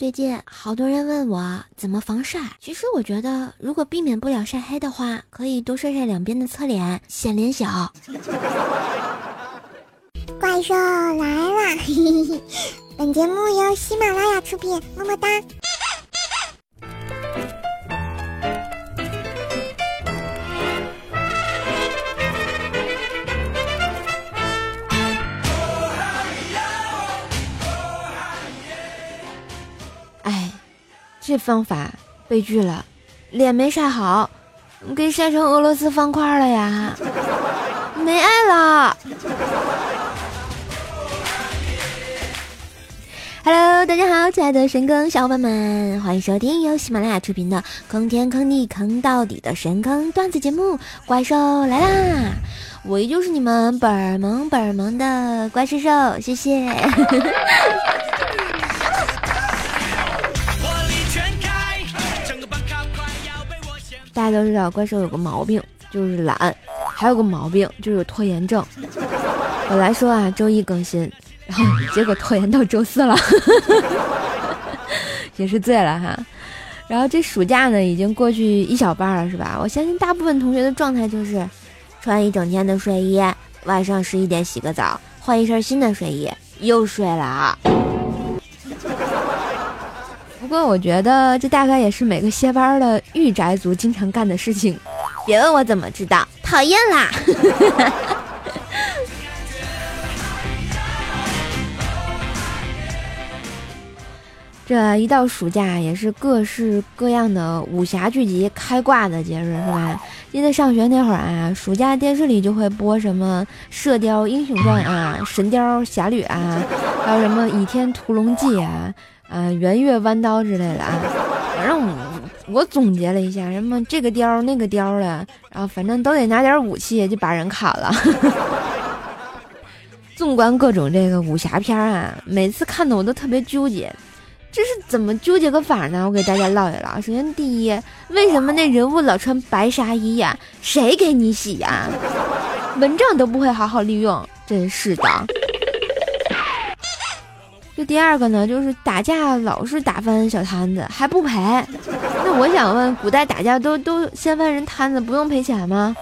最近好多人问我怎么防晒，其实我觉得如果避免不了晒黑的话，可以多晒晒两边的侧脸，显脸小。怪兽来了，本节目由喜马拉雅出品，么么哒。这方法悲剧了，脸没晒好，给晒成俄罗斯方块了呀，没爱了。Hello，大家好，亲爱的神坑小伙伴们，欢迎收听由喜马拉雅出品的《坑天坑地坑到底》的神坑段子节目《怪兽来啦》，我依旧是你们本萌本萌的怪兽兽，谢谢。大家都知道，怪兽有个毛病就是懒，还有个毛病就是有拖延症。本来说啊，周一更新，然后结果拖延到周四了，也是醉了哈。然后这暑假呢，已经过去一小半了，是吧？我相信大部分同学的状态就是，穿一整天的睡衣，晚上十一点洗个澡，换一身新的睡衣，又睡了。不过我觉得这大概也是每个歇班的御宅族经常干的事情，别问我怎么知道，讨厌啦！这一到暑假，也是各式各样的武侠剧集开挂的节日，是吧？记得上学那会儿啊，暑假电视里就会播什么《射雕英雄传》啊，《神雕侠侣》啊，还有什么《倚天屠龙记》啊。啊，圆月弯刀之类的啊，反正我我总结了一下，什么这个雕那个雕的，然后反正都得拿点武器就把人砍了。纵观各种这个武侠片啊，每次看的我都特别纠结，这是怎么纠结个法呢？我给大家唠一唠。首先第一，为什么那人物老穿白纱衣呀？谁给你洗呀？蚊帐都不会好好利用，真是的。这第二个呢，就是打架老是打翻小摊子还不赔。那我想问，古代打架都都掀翻人摊子不用赔钱吗？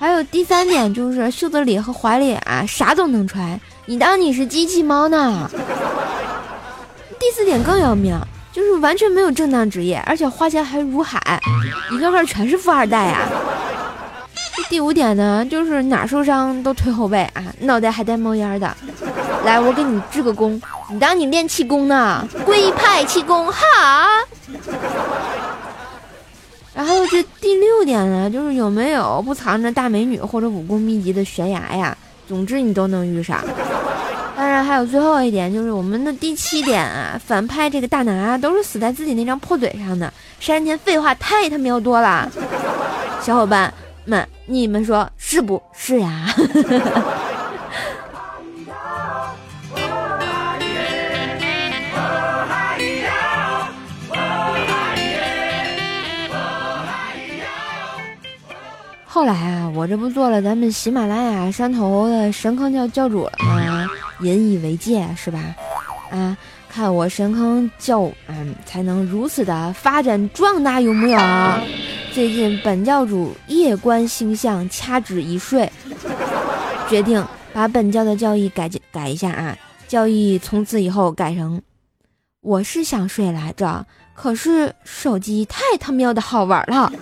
还有第三点就是袖子里和怀里啊啥都能揣，你当你是机器猫呢？第四点更要命，就是完全没有正当职业，而且花钱还如海，一个个全是富二代呀。第五点呢，就是哪受伤都推后背啊，脑袋还带冒烟的。来，我给你支个躬。你当你练气功呢？龟派气功哈。然后这第六点呢，就是有没有不藏着大美女或者武功秘籍的悬崖呀？总之你都能遇上。当然还有最后一点，就是我们的第七点啊，反派这个大拿都是死在自己那张破嘴上的。山田废话太他喵多了，小伙伴们，你们说是不是呀？后来啊，我这不做了咱们喜马拉雅山头的神坑教教主了吗？引以为戒是吧？啊，看我神坑教，嗯，才能如此的发展壮大，有木有？最近本教主夜观星象，掐指一睡，决定把本教的教义改改一下啊！教义从此以后改成：我是想睡来着，可是手机太他喵的好玩了。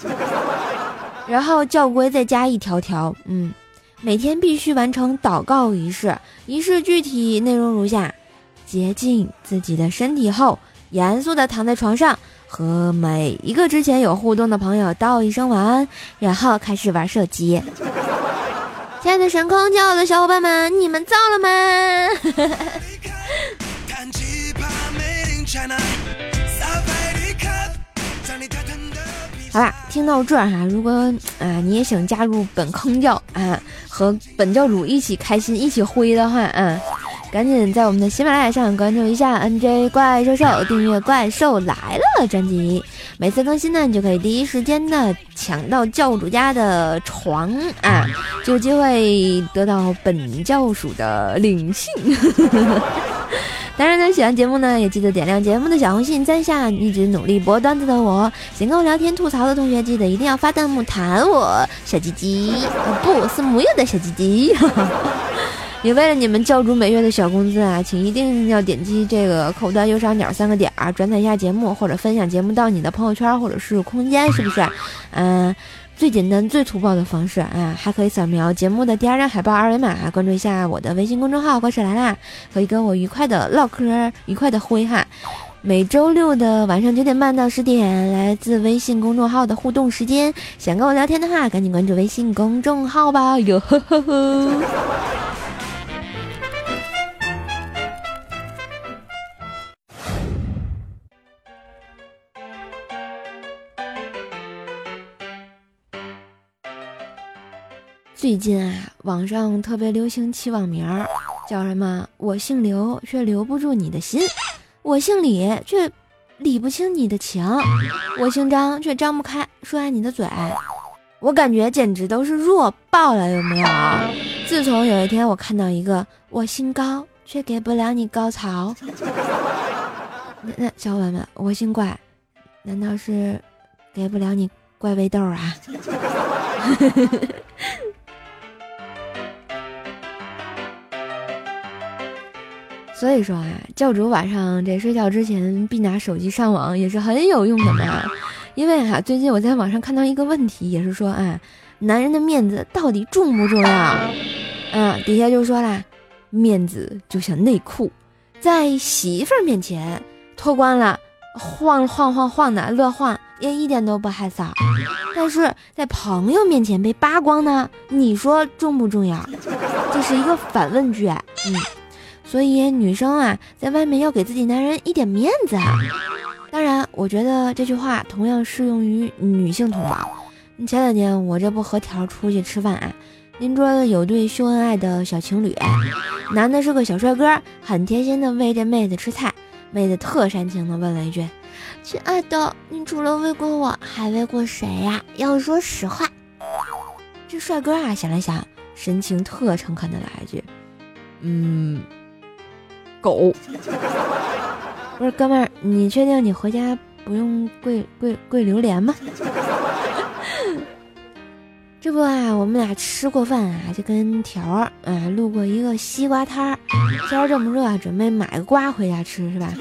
然后教规再加一条条，嗯，每天必须完成祷告仪式。仪式具体内容如下：洁净自己的身体后，严肃的躺在床上，和每一个之前有互动的朋友道一声晚安，然后开始玩手机。亲爱的神空教的小伙伴们，你们造了吗？好啦，听到这儿哈，如果啊你也想加入本坑教啊，和本教主一起开心一起挥的话啊，赶紧在我们的喜马拉雅上关注一下 NJ 怪兽兽，订阅《怪兽来了》专辑，每次更新呢，你就可以第一时间的抢到教主家的床啊，就有机会得到本教主的灵性。当然呢，喜欢节目呢，也记得点亮节目的小红心，赞下一直努力播段子的我。想跟我聊天吐槽的同学，记得一定要发弹幕弹我小鸡鸡，不是木有的小鸡鸡。也为了你们教主每月的小工资啊，请一定要点击这个口端右上角三个点儿，转载一下节目，或者分享节目到你的朋友圈或者是空间，是不是？嗯。最简单、最粗暴的方式啊，还可以扫描节目的第二张海报二维码，关注一下我的微信公众号“怪事来啦”，可以跟我愉快的唠嗑、愉快的挥哈。每周六的晚上九点半到十点，来自微信公众号的互动时间，想跟我聊天的话，赶紧关注微信公众号吧！哟呵呵呵。最近啊，网上特别流行起网名儿，叫什么？我姓刘，却留不住你的心；我姓李，却理不清你的情；我姓张，却张不开说爱你的嘴。我感觉简直都是弱爆了，有没有？自从有一天我看到一个我姓高，却给不了你高潮。那那小伙伴们，我姓怪，难道是给不了你怪味豆啊？所以说啊，教主晚上这睡觉之前必拿手机上网也是很有用的嘛。因为哈，最近我在网上看到一个问题，也是说啊，男人的面子到底重不重要？嗯，底下就说啦，面子就像内裤，在媳妇儿面前脱光了，晃晃晃晃的乱晃，也一点都不害臊；但是在朋友面前被扒光呢，你说重不重要？这是一个反问句，嗯。所以女生啊，在外面要给自己男人一点面子啊。当然，我觉得这句话同样适用于女性同胞。前两天我这不和条出去吃饭啊，邻桌有对秀恩爱的小情侣，男的是个小帅哥，很贴心的喂这妹子吃菜。妹子特煽情的问了一句：“亲爱的，你除了喂过我，还喂过谁呀？要说实话。”这帅哥啊想了想，神情特诚恳的来一句：“嗯。”狗，不是哥们儿，你确定你回家不用跪跪跪榴莲吗？这不啊，我们俩吃过饭啊，就跟条儿啊路过一个西瓜摊儿，天儿这么热，准备买个瓜回家吃是吧？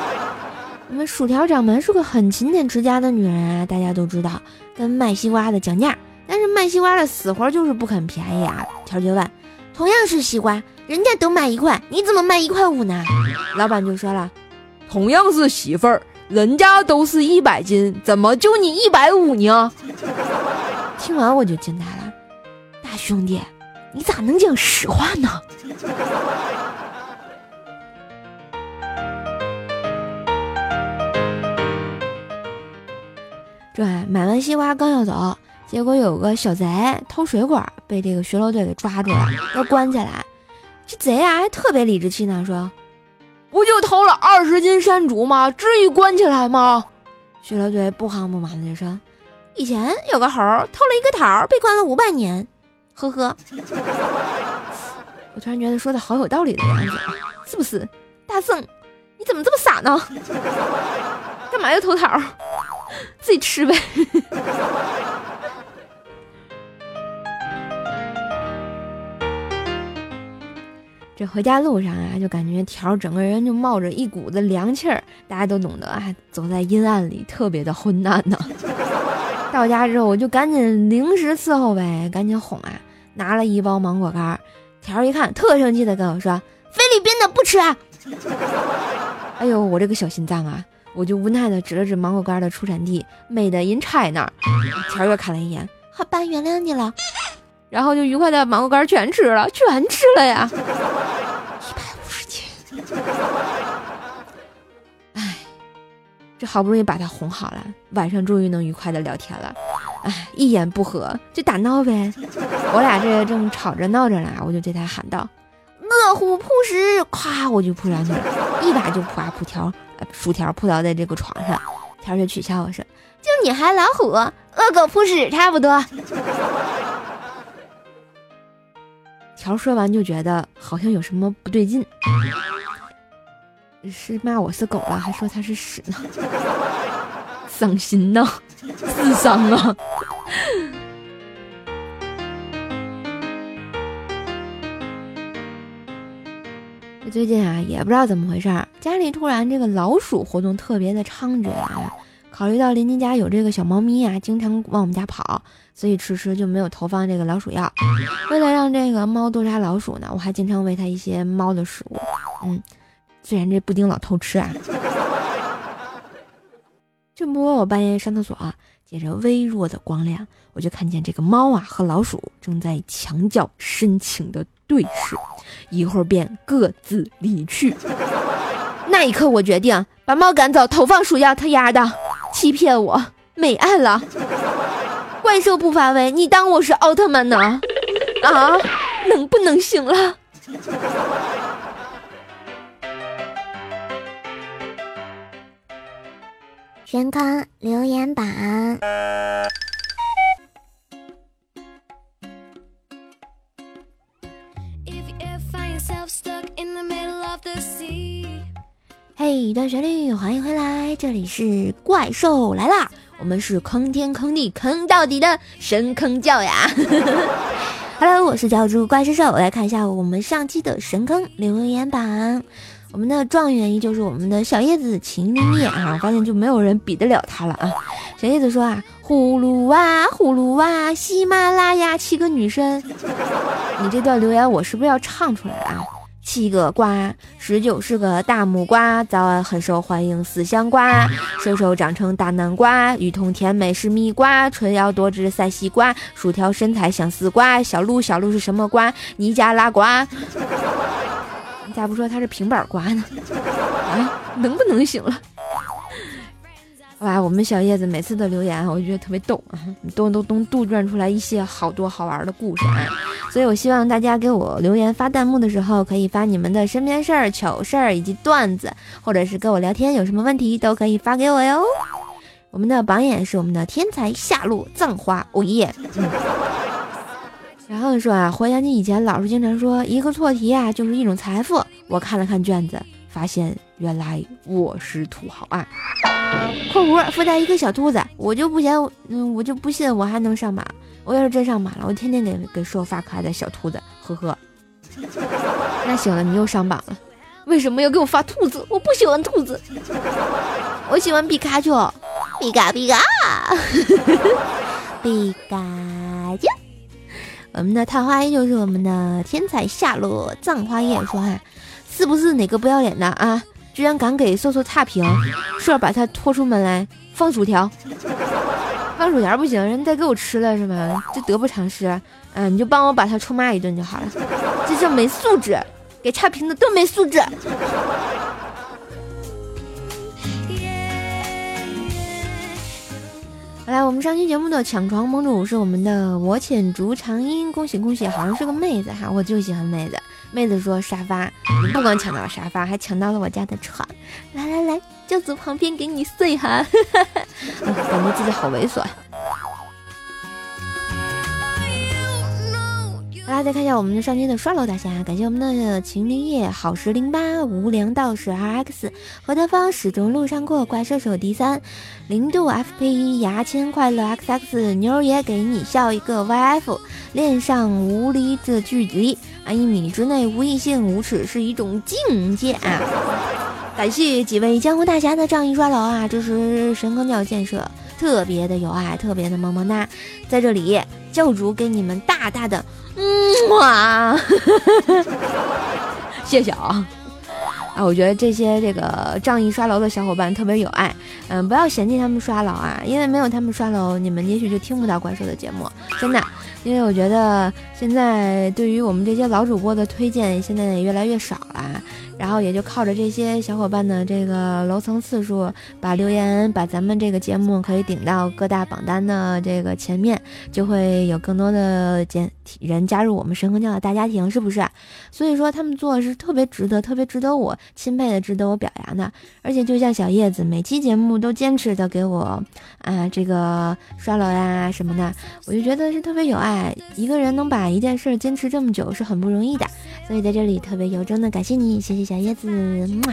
我们薯条掌门是个很勤俭持家的女人啊，大家都知道，跟卖西瓜的讲价，但是卖西瓜的死活就是不肯便宜啊。条就问，同样是西瓜。人家都卖一块，你怎么卖一块五呢？老板就说了，同样是媳妇儿，人家都是一百斤，怎么就你一百五呢？听完我就惊呆了，大兄弟，你咋能讲实话呢？这买完西瓜刚要走，结果有个小贼偷水果，被这个巡逻队给抓住了，要关起来。这贼啊，还特别理直气壮说：“不就偷了二十斤山竹吗？至于关起来吗？”巡逻队不慌不忙的就说：“以前有个猴偷了一个桃，被关了五百年。”呵呵，我突然觉得说的好有道理的样子，是不是？大圣，你怎么这么傻呢？干嘛要偷桃？自己吃呗。这回家路上啊，就感觉条整个人就冒着一股子凉气儿，大家都懂得啊，走在阴暗里特别的昏暗呢。到家之后，我就赶紧零食伺候呗，赶紧哄啊，拿了一包芒果干儿。条儿一看，特生气的跟我说：“菲律宾的不吃。”啊哎呦，我这个小心脏啊，我就无奈的指了指芒果干的出产地，Made in China。条又看了一眼，好吧，原谅你了。然后就愉快的芒果干全吃了，全吃了呀。哎，这好不容易把他哄好了，晚上终于能愉快的聊天了。哎，一言不合就打闹呗。我俩这正吵着闹着呢，我就对他喊道：“饿虎扑食！”咵，我就扑上去了，一把就把扑条、薯条扑倒在这个床上。条就取笑我说：“就你还老虎，饿狗扑屎差不多。”条说完就觉得好像有什么不对劲。是骂我是狗了，还说它是屎呢，伤心呐，自伤啊。最近啊，也不知道怎么回事儿，家里突然这个老鼠活动特别的猖獗啊。考虑到邻居家有这个小猫咪啊，经常往我们家跑，所以迟迟就没有投放这个老鼠药。为了让这个猫多杀老鼠呢，我还经常喂它一些猫的食物。嗯，虽然这布丁老偷吃啊。这不，我半夜上厕所啊，借着微弱的光亮，我就看见这个猫啊和老鼠正在墙角深情的对视，一会儿便各自离去。那一刻，我决定把猫赶走，投放鼠药。他丫的，欺骗我，美爱了！怪兽不发威，你当我是奥特曼呢？啊，能不能行了？神坑留言板。嘿，段旋律，欢迎回来，这里是怪兽来啦！我们是坑天坑地坑到底的神坑教呀！Hello，我是教主怪兽兽，来看一下我们上期的神坑留言榜。我们的状元依旧是我们的小叶子秦林叶啊，发现就没有人比得了他了啊！小叶子说啊，呼噜哇呼噜哇，喜马拉雅七个女生，你这段留言我是不是要唱出来啊？七个瓜，十九是个大木瓜，早晚很受欢迎四香瓜，瘦瘦长成大南瓜，雨桐甜美是蜜瓜，春药多汁赛西瓜，薯条身材像丝瓜，小鹿小鹿是什么瓜？尼加拉瓜。咋不说他是平板瓜呢？啊，能不能行了？哇，我们小叶子每次的留言，我觉得特别逗啊，都都都杜撰出来一些好多好玩的故事啊。所以我希望大家给我留言发弹幕的时候，可以发你们的身边事儿、糗事儿以及段子，或者是跟我聊天，有什么问题都可以发给我哟。我们的榜眼是我们的天才下路葬花哦耶。然后说啊，回想起以前老师经常说一个错题啊就是一种财富，我看了看卷子，发现原来我是土豪啊。括弧附带一个小兔子，我就不嫌，嗯，我就不信我还能上榜。我要是真上榜了，我天天给给说发可爱的小兔子，呵呵。那行了，你又上榜了，为什么要给我发兔子？我不喜欢兔子，我喜欢皮卡丘，皮卡皮卡，皮 卡丘。我们的探花依旧是我们的天才夏洛葬花叶说哈，是不是哪个不要脸的啊？居然敢给瘦瘦差评，说要把他拖出门来放薯条，放薯条不行，人再给我吃了是吗？这得不偿失。嗯，你就帮我把他臭骂一顿就好了。这叫没素质，给差评的都没素质。来，我们上期节目的抢床盟主是我们的我浅竹长音，恭喜恭喜，好像是个妹子哈，我就喜欢妹子。妹子说沙发，你不光抢到了沙发，还抢到了我家的床。来来来，就坐旁边给你睡哈，感觉自己好猥琐。大家再看一下我们的上期的刷楼大侠，感谢我们的秦林叶好时零八无良道士 R X 何德芳始终路上过怪兽手第三零度 F P 牙签快乐 X X 妞也给你笑一个 Y F 恋上无离的距离啊一米之内无异性无耻是一种境界啊！感谢几位江湖大侠的仗义刷楼啊，支持神坑教建设，特别的有爱，特别的么么哒，在这里教主给你们大大的。嗯哇，谢谢啊！啊，我觉得这些这个仗义刷楼的小伙伴特别有爱，嗯，不要嫌弃他们刷楼啊，因为没有他们刷楼，你们也许就听不到怪兽的节目，真的。因为我觉得现在对于我们这些老主播的推荐，现在也越来越少了。然后也就靠着这些小伙伴的这个楼层次数，把留言把咱们这个节目可以顶到各大榜单的这个前面，就会有更多的减人加入我们神坑教的大家庭，是不是？所以说他们做是特别值得，特别值得我钦佩的，值得我表扬的。而且就像小叶子，每期节目都坚持的给我啊这个刷楼呀什么的，我就觉得是特别有爱。一个人能把一件事坚持这么久是很不容易的，所以在这里特别由衷的感谢你，谢谢。小叶子，么。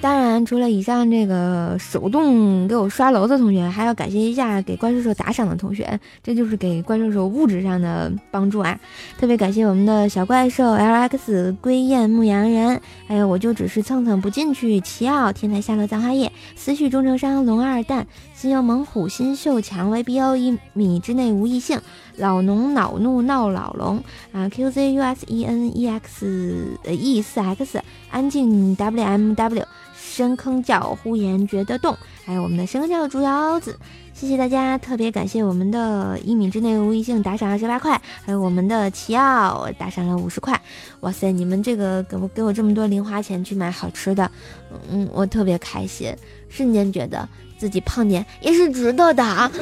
当然，除了以上这个手动给我刷楼的同学，还要感谢一下给怪兽兽打赏的同学，这就是给怪兽兽物质上的帮助啊！特别感谢我们的小怪兽 L X 归雁牧羊人，还有我就只是蹭蹭不进去，奇奥天才下落葬花叶，思绪中成伤龙二蛋，心有猛虎新秀蔷薇 B O 一米之内无异性，老农恼怒闹老龙啊 Q Z U S E N E X E 四 X 安静 W M W。深坑叫呼延觉得动，还有我们的深坑叫猪腰子，谢谢大家，特别感谢我们的一米之内无异性打赏二十八块，还有我们的奇奥打赏了五十块，哇塞，你们这个给我给我这么多零花钱去买好吃的，嗯，我特别开心，瞬间觉得自己胖点也是值得的啊，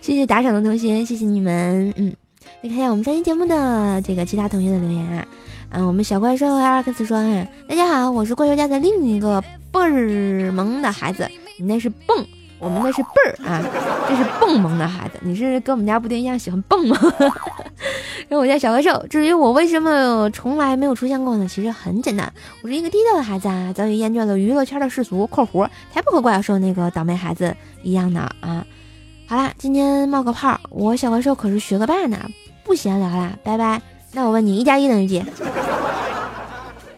谢谢打赏的同学，谢谢你们，嗯，再看一下我们上期节目的这个其他同学的留言啊。嗯，我们小怪兽阿尔克斯说：“大家好，我是怪兽家的另一个倍儿萌的孩子。你那是蹦，我们那是倍儿啊，这是蹦萌的孩子。你是跟我们家布丁一样喜欢蹦吗？然后我叫小怪兽。至于我为什么从来没有出现过呢？其实很简单，我是一个低调的孩子啊，早已厌倦了娱乐圈的世俗（括弧才不和怪兽那个倒霉孩子一样呢啊！好啦，今天冒个泡，我小怪兽可是学个霸呢，不闲聊啦，拜拜。”那我问你，一加一等于几？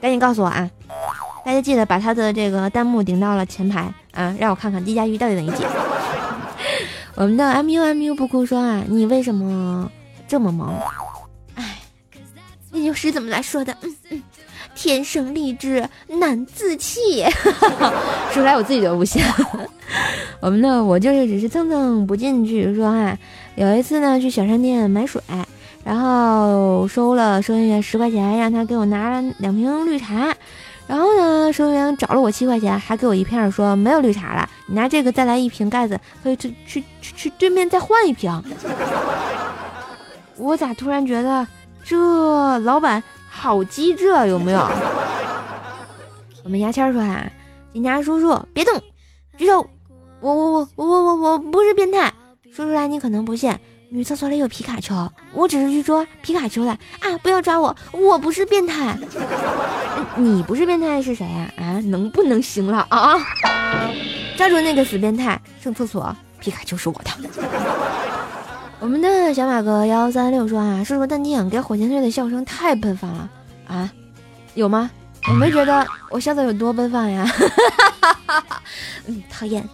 赶紧告诉我啊！大家记得把他的这个弹幕顶到了前排啊，让我看看一加一到底等于几。我们的 MUMU 不哭说啊，你为什么这么萌？哎，那句诗怎么来说的？嗯嗯，天生丽质难自弃。说出来我自己都不信。我们的我就是只是蹭蹭不进去说啊，有一次呢去小商店买水。然后收了收银员十块钱，让他给我拿了两瓶绿茶。然后呢，收银员找了我七块钱，还给我一片，说没有绿茶了，你拿这个再来一瓶盖子，可以去去去去对面再换一瓶。我咋突然觉得这老板好机智啊，有没有？我们牙签说啊，警察叔叔别动，举手。我我我我我我我不是变态，说出来你可能不信。女厕所里有皮卡丘，我只是去捉皮卡丘的啊！不要抓我，我不是变态。你不是变态是谁呀？啊，能不能行了啊？抓住那个死变态！上厕所，皮卡丘是我的。我们的小马哥幺三六说啊，叔叔淡定，给火箭队的笑声太奔放了啊！有吗？我没觉得我笑的有多奔放呀。嗯，讨厌。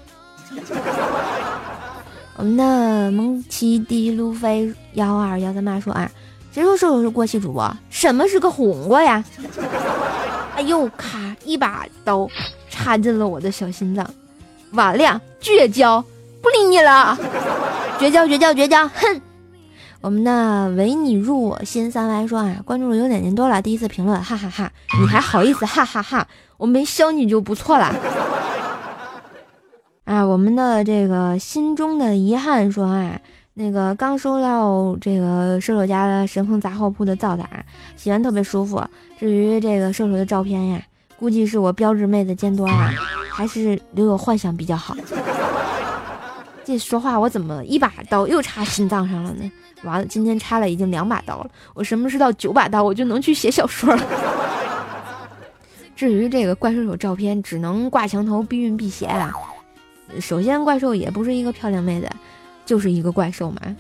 我们的蒙奇迪路飞幺二幺三八说啊，谁说射手是过气主播？什么是个红过呀？哎呦，咔，一把刀插进了我的小心脏，完了，绝交，不理你了，绝交，绝交，绝交，哼！我们的唯你入我心三歪说啊，关注了有两年多了，第一次评论，哈哈哈，你还好意思，哈哈哈，我没削你就不错了。啊，我们的这个心中的遗憾说啊，那个刚收到这个射手家的神坑杂货铺的皂打，洗完特别舒服。至于这个射手的照片呀，估计是我标志妹子见多了，还是留有幻想比较好。这说话我怎么一把刀又插心脏上了呢？完了，今天插了已经两把刀了，我什么时候到九把刀，我就能去写小说了。至于这个怪兽手照片，只能挂墙头避孕辟邪了。首先，怪兽也不是一个漂亮妹子，就是一个怪兽嘛。嗯，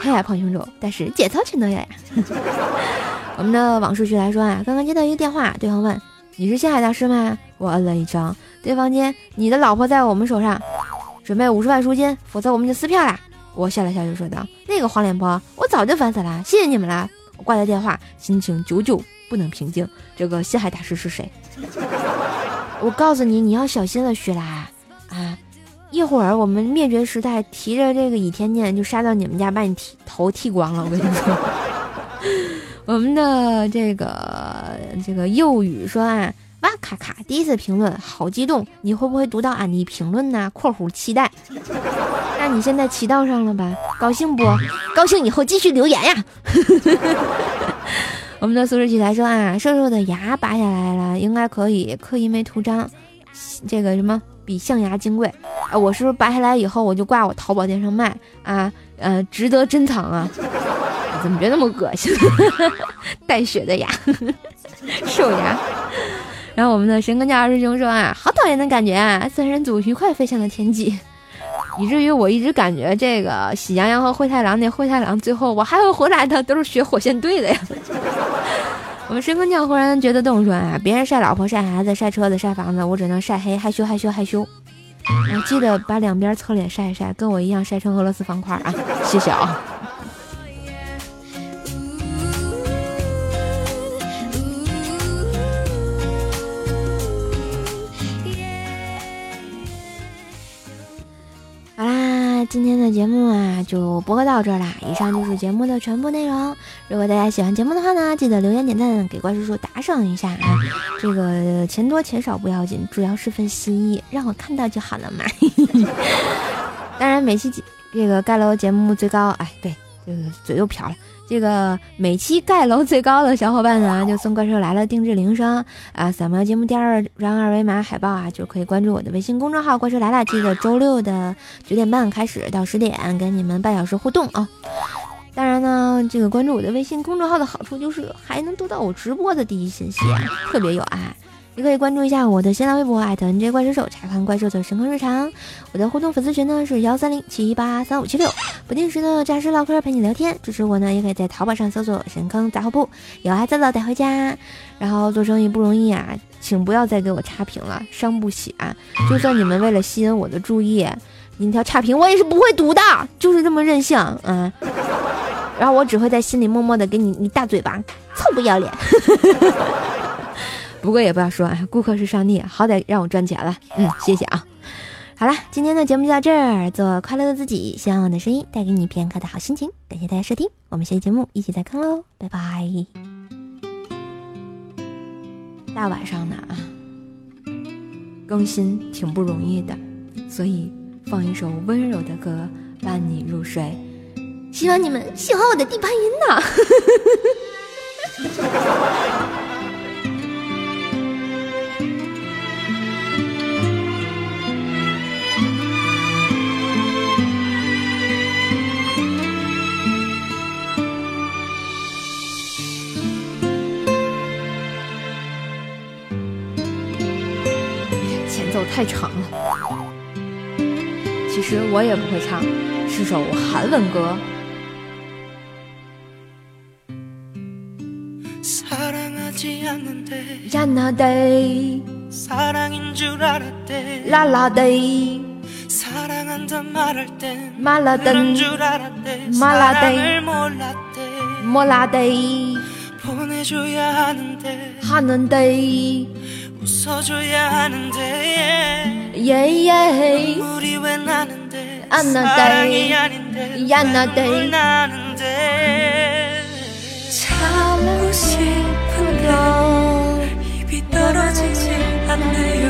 黑矮胖凶丑，但是节操全都有呀。我们的往事去来说啊，刚刚接到一个电话，对方问：“你是星海大师吗？”我摁了一张。对方接：“你的老婆在我们手上，准备五十万赎金，否则我们就撕票啦。”我笑了笑就说道：“那个黄脸婆，我早就烦死了，谢谢你们了。”我挂了电话，心情久久不能平静。这个星海大师是谁？我告诉你，你要小心了，雪拉啊！一会儿我们灭绝时代提着这个倚天剑就杀到你们家，把你剃头剃光了。我跟你说，我们的这个这个幼语说啊，哇咔咔，第一次评论好激动，你会不会读到俺的评论呢？（括弧期待）那你现在骑到上了吧？高兴不？高兴以后继续留言呀。我们的素质器材说啊，瘦瘦的牙拔下来了，应该可以刻一枚图章，这个什么？比象牙金贵，啊，我是不是拔下来以后我就挂我淘宝店上卖啊？呃，值得珍藏啊！怎么觉得那么恶心？带血的牙，兽牙。然后我们的神坑教二师兄说啊，好讨厌的感觉啊！三人组愉快飞向了天际，以至于我一直感觉这个喜羊羊和灰太狼那灰太狼最后我还会回来的，都是学火箭队的呀。我们神坑教忽然觉得冻酸啊，别人晒老婆、晒孩子、晒车子、晒房子，我只能晒黑，害羞害羞害羞。记得把两边侧脸晒一晒，跟我一样晒成俄罗斯方块啊！谢谢啊。今天的节目啊就播到这儿啦。以上就是节目的全部内容。如果大家喜欢节目的话呢，记得留言点赞，给怪叔叔打赏一下啊。这个钱多钱少不要紧，主要是份心意，让我看到就好了嘛。当然，每期这个盖楼节目最高，哎，对，这个嘴又瓢了。这个每期盖楼最高的小伙伴呢，就送怪兽来了定制铃声啊，扫描节目第二张二维码海报啊，就可以关注我的微信公众号“怪兽来了”。记得周六的九点半开始到十点，跟你们半小时互动啊。当然呢，这个关注我的微信公众号的好处就是还能得到我直播的第一信息，啊特别有爱。你可以关注一下我的新浪微博艾特 N J 怪兽手，查看怪兽的神坑日常。我的互动粉丝群呢是幺三零七八三五七六，不定时的诈尸唠嗑陪你聊天。支持我呢，也可以在淘宝上搜索“神坑杂货铺”，有爱早早带回家。然后做生意不容易啊，请不要再给我差评了，伤不起啊！就算你们为了吸引我的注意，你条差评我也是不会读的，就是这么任性啊！然后我只会在心里默默的给你一大嘴巴，臭不要脸！不过也不要说，哎，顾客是上帝，好歹让我赚钱了。嗯，谢谢啊。好了，今天的节目就到这儿，做快乐的自己，希望我的声音带给你片刻的好心情。感谢大家收听，我们下期节目一起再看喽，拜拜。大晚上的啊，更新挺不容易的，所以放一首温柔的歌伴你入睡。希望你们喜欢我的地盘音呢。太长了，其实我也不会唱，是首韩文歌。 사랑하지 않는데 야나데이 사랑인 줄 알았대 라라데이 사랑한단 말할 땐 말라든 그런 줄 알았대 말라데. 사랑을 몰랐대 몰라데이 보내줘야 하는데 하는데이 웃어줘야 하는데 예예 우리 왜 나는데 안 나대. 사랑이 아닌데 야, 나대. 눈물 나는데 참고 싶은데 입이 떨어지지 않네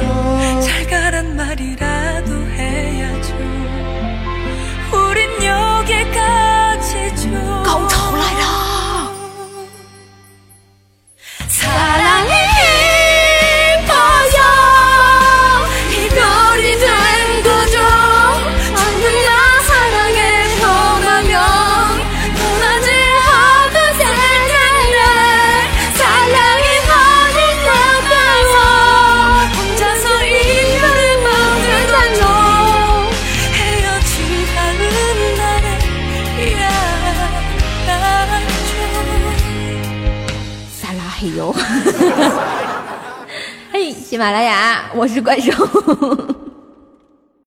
我是怪兽。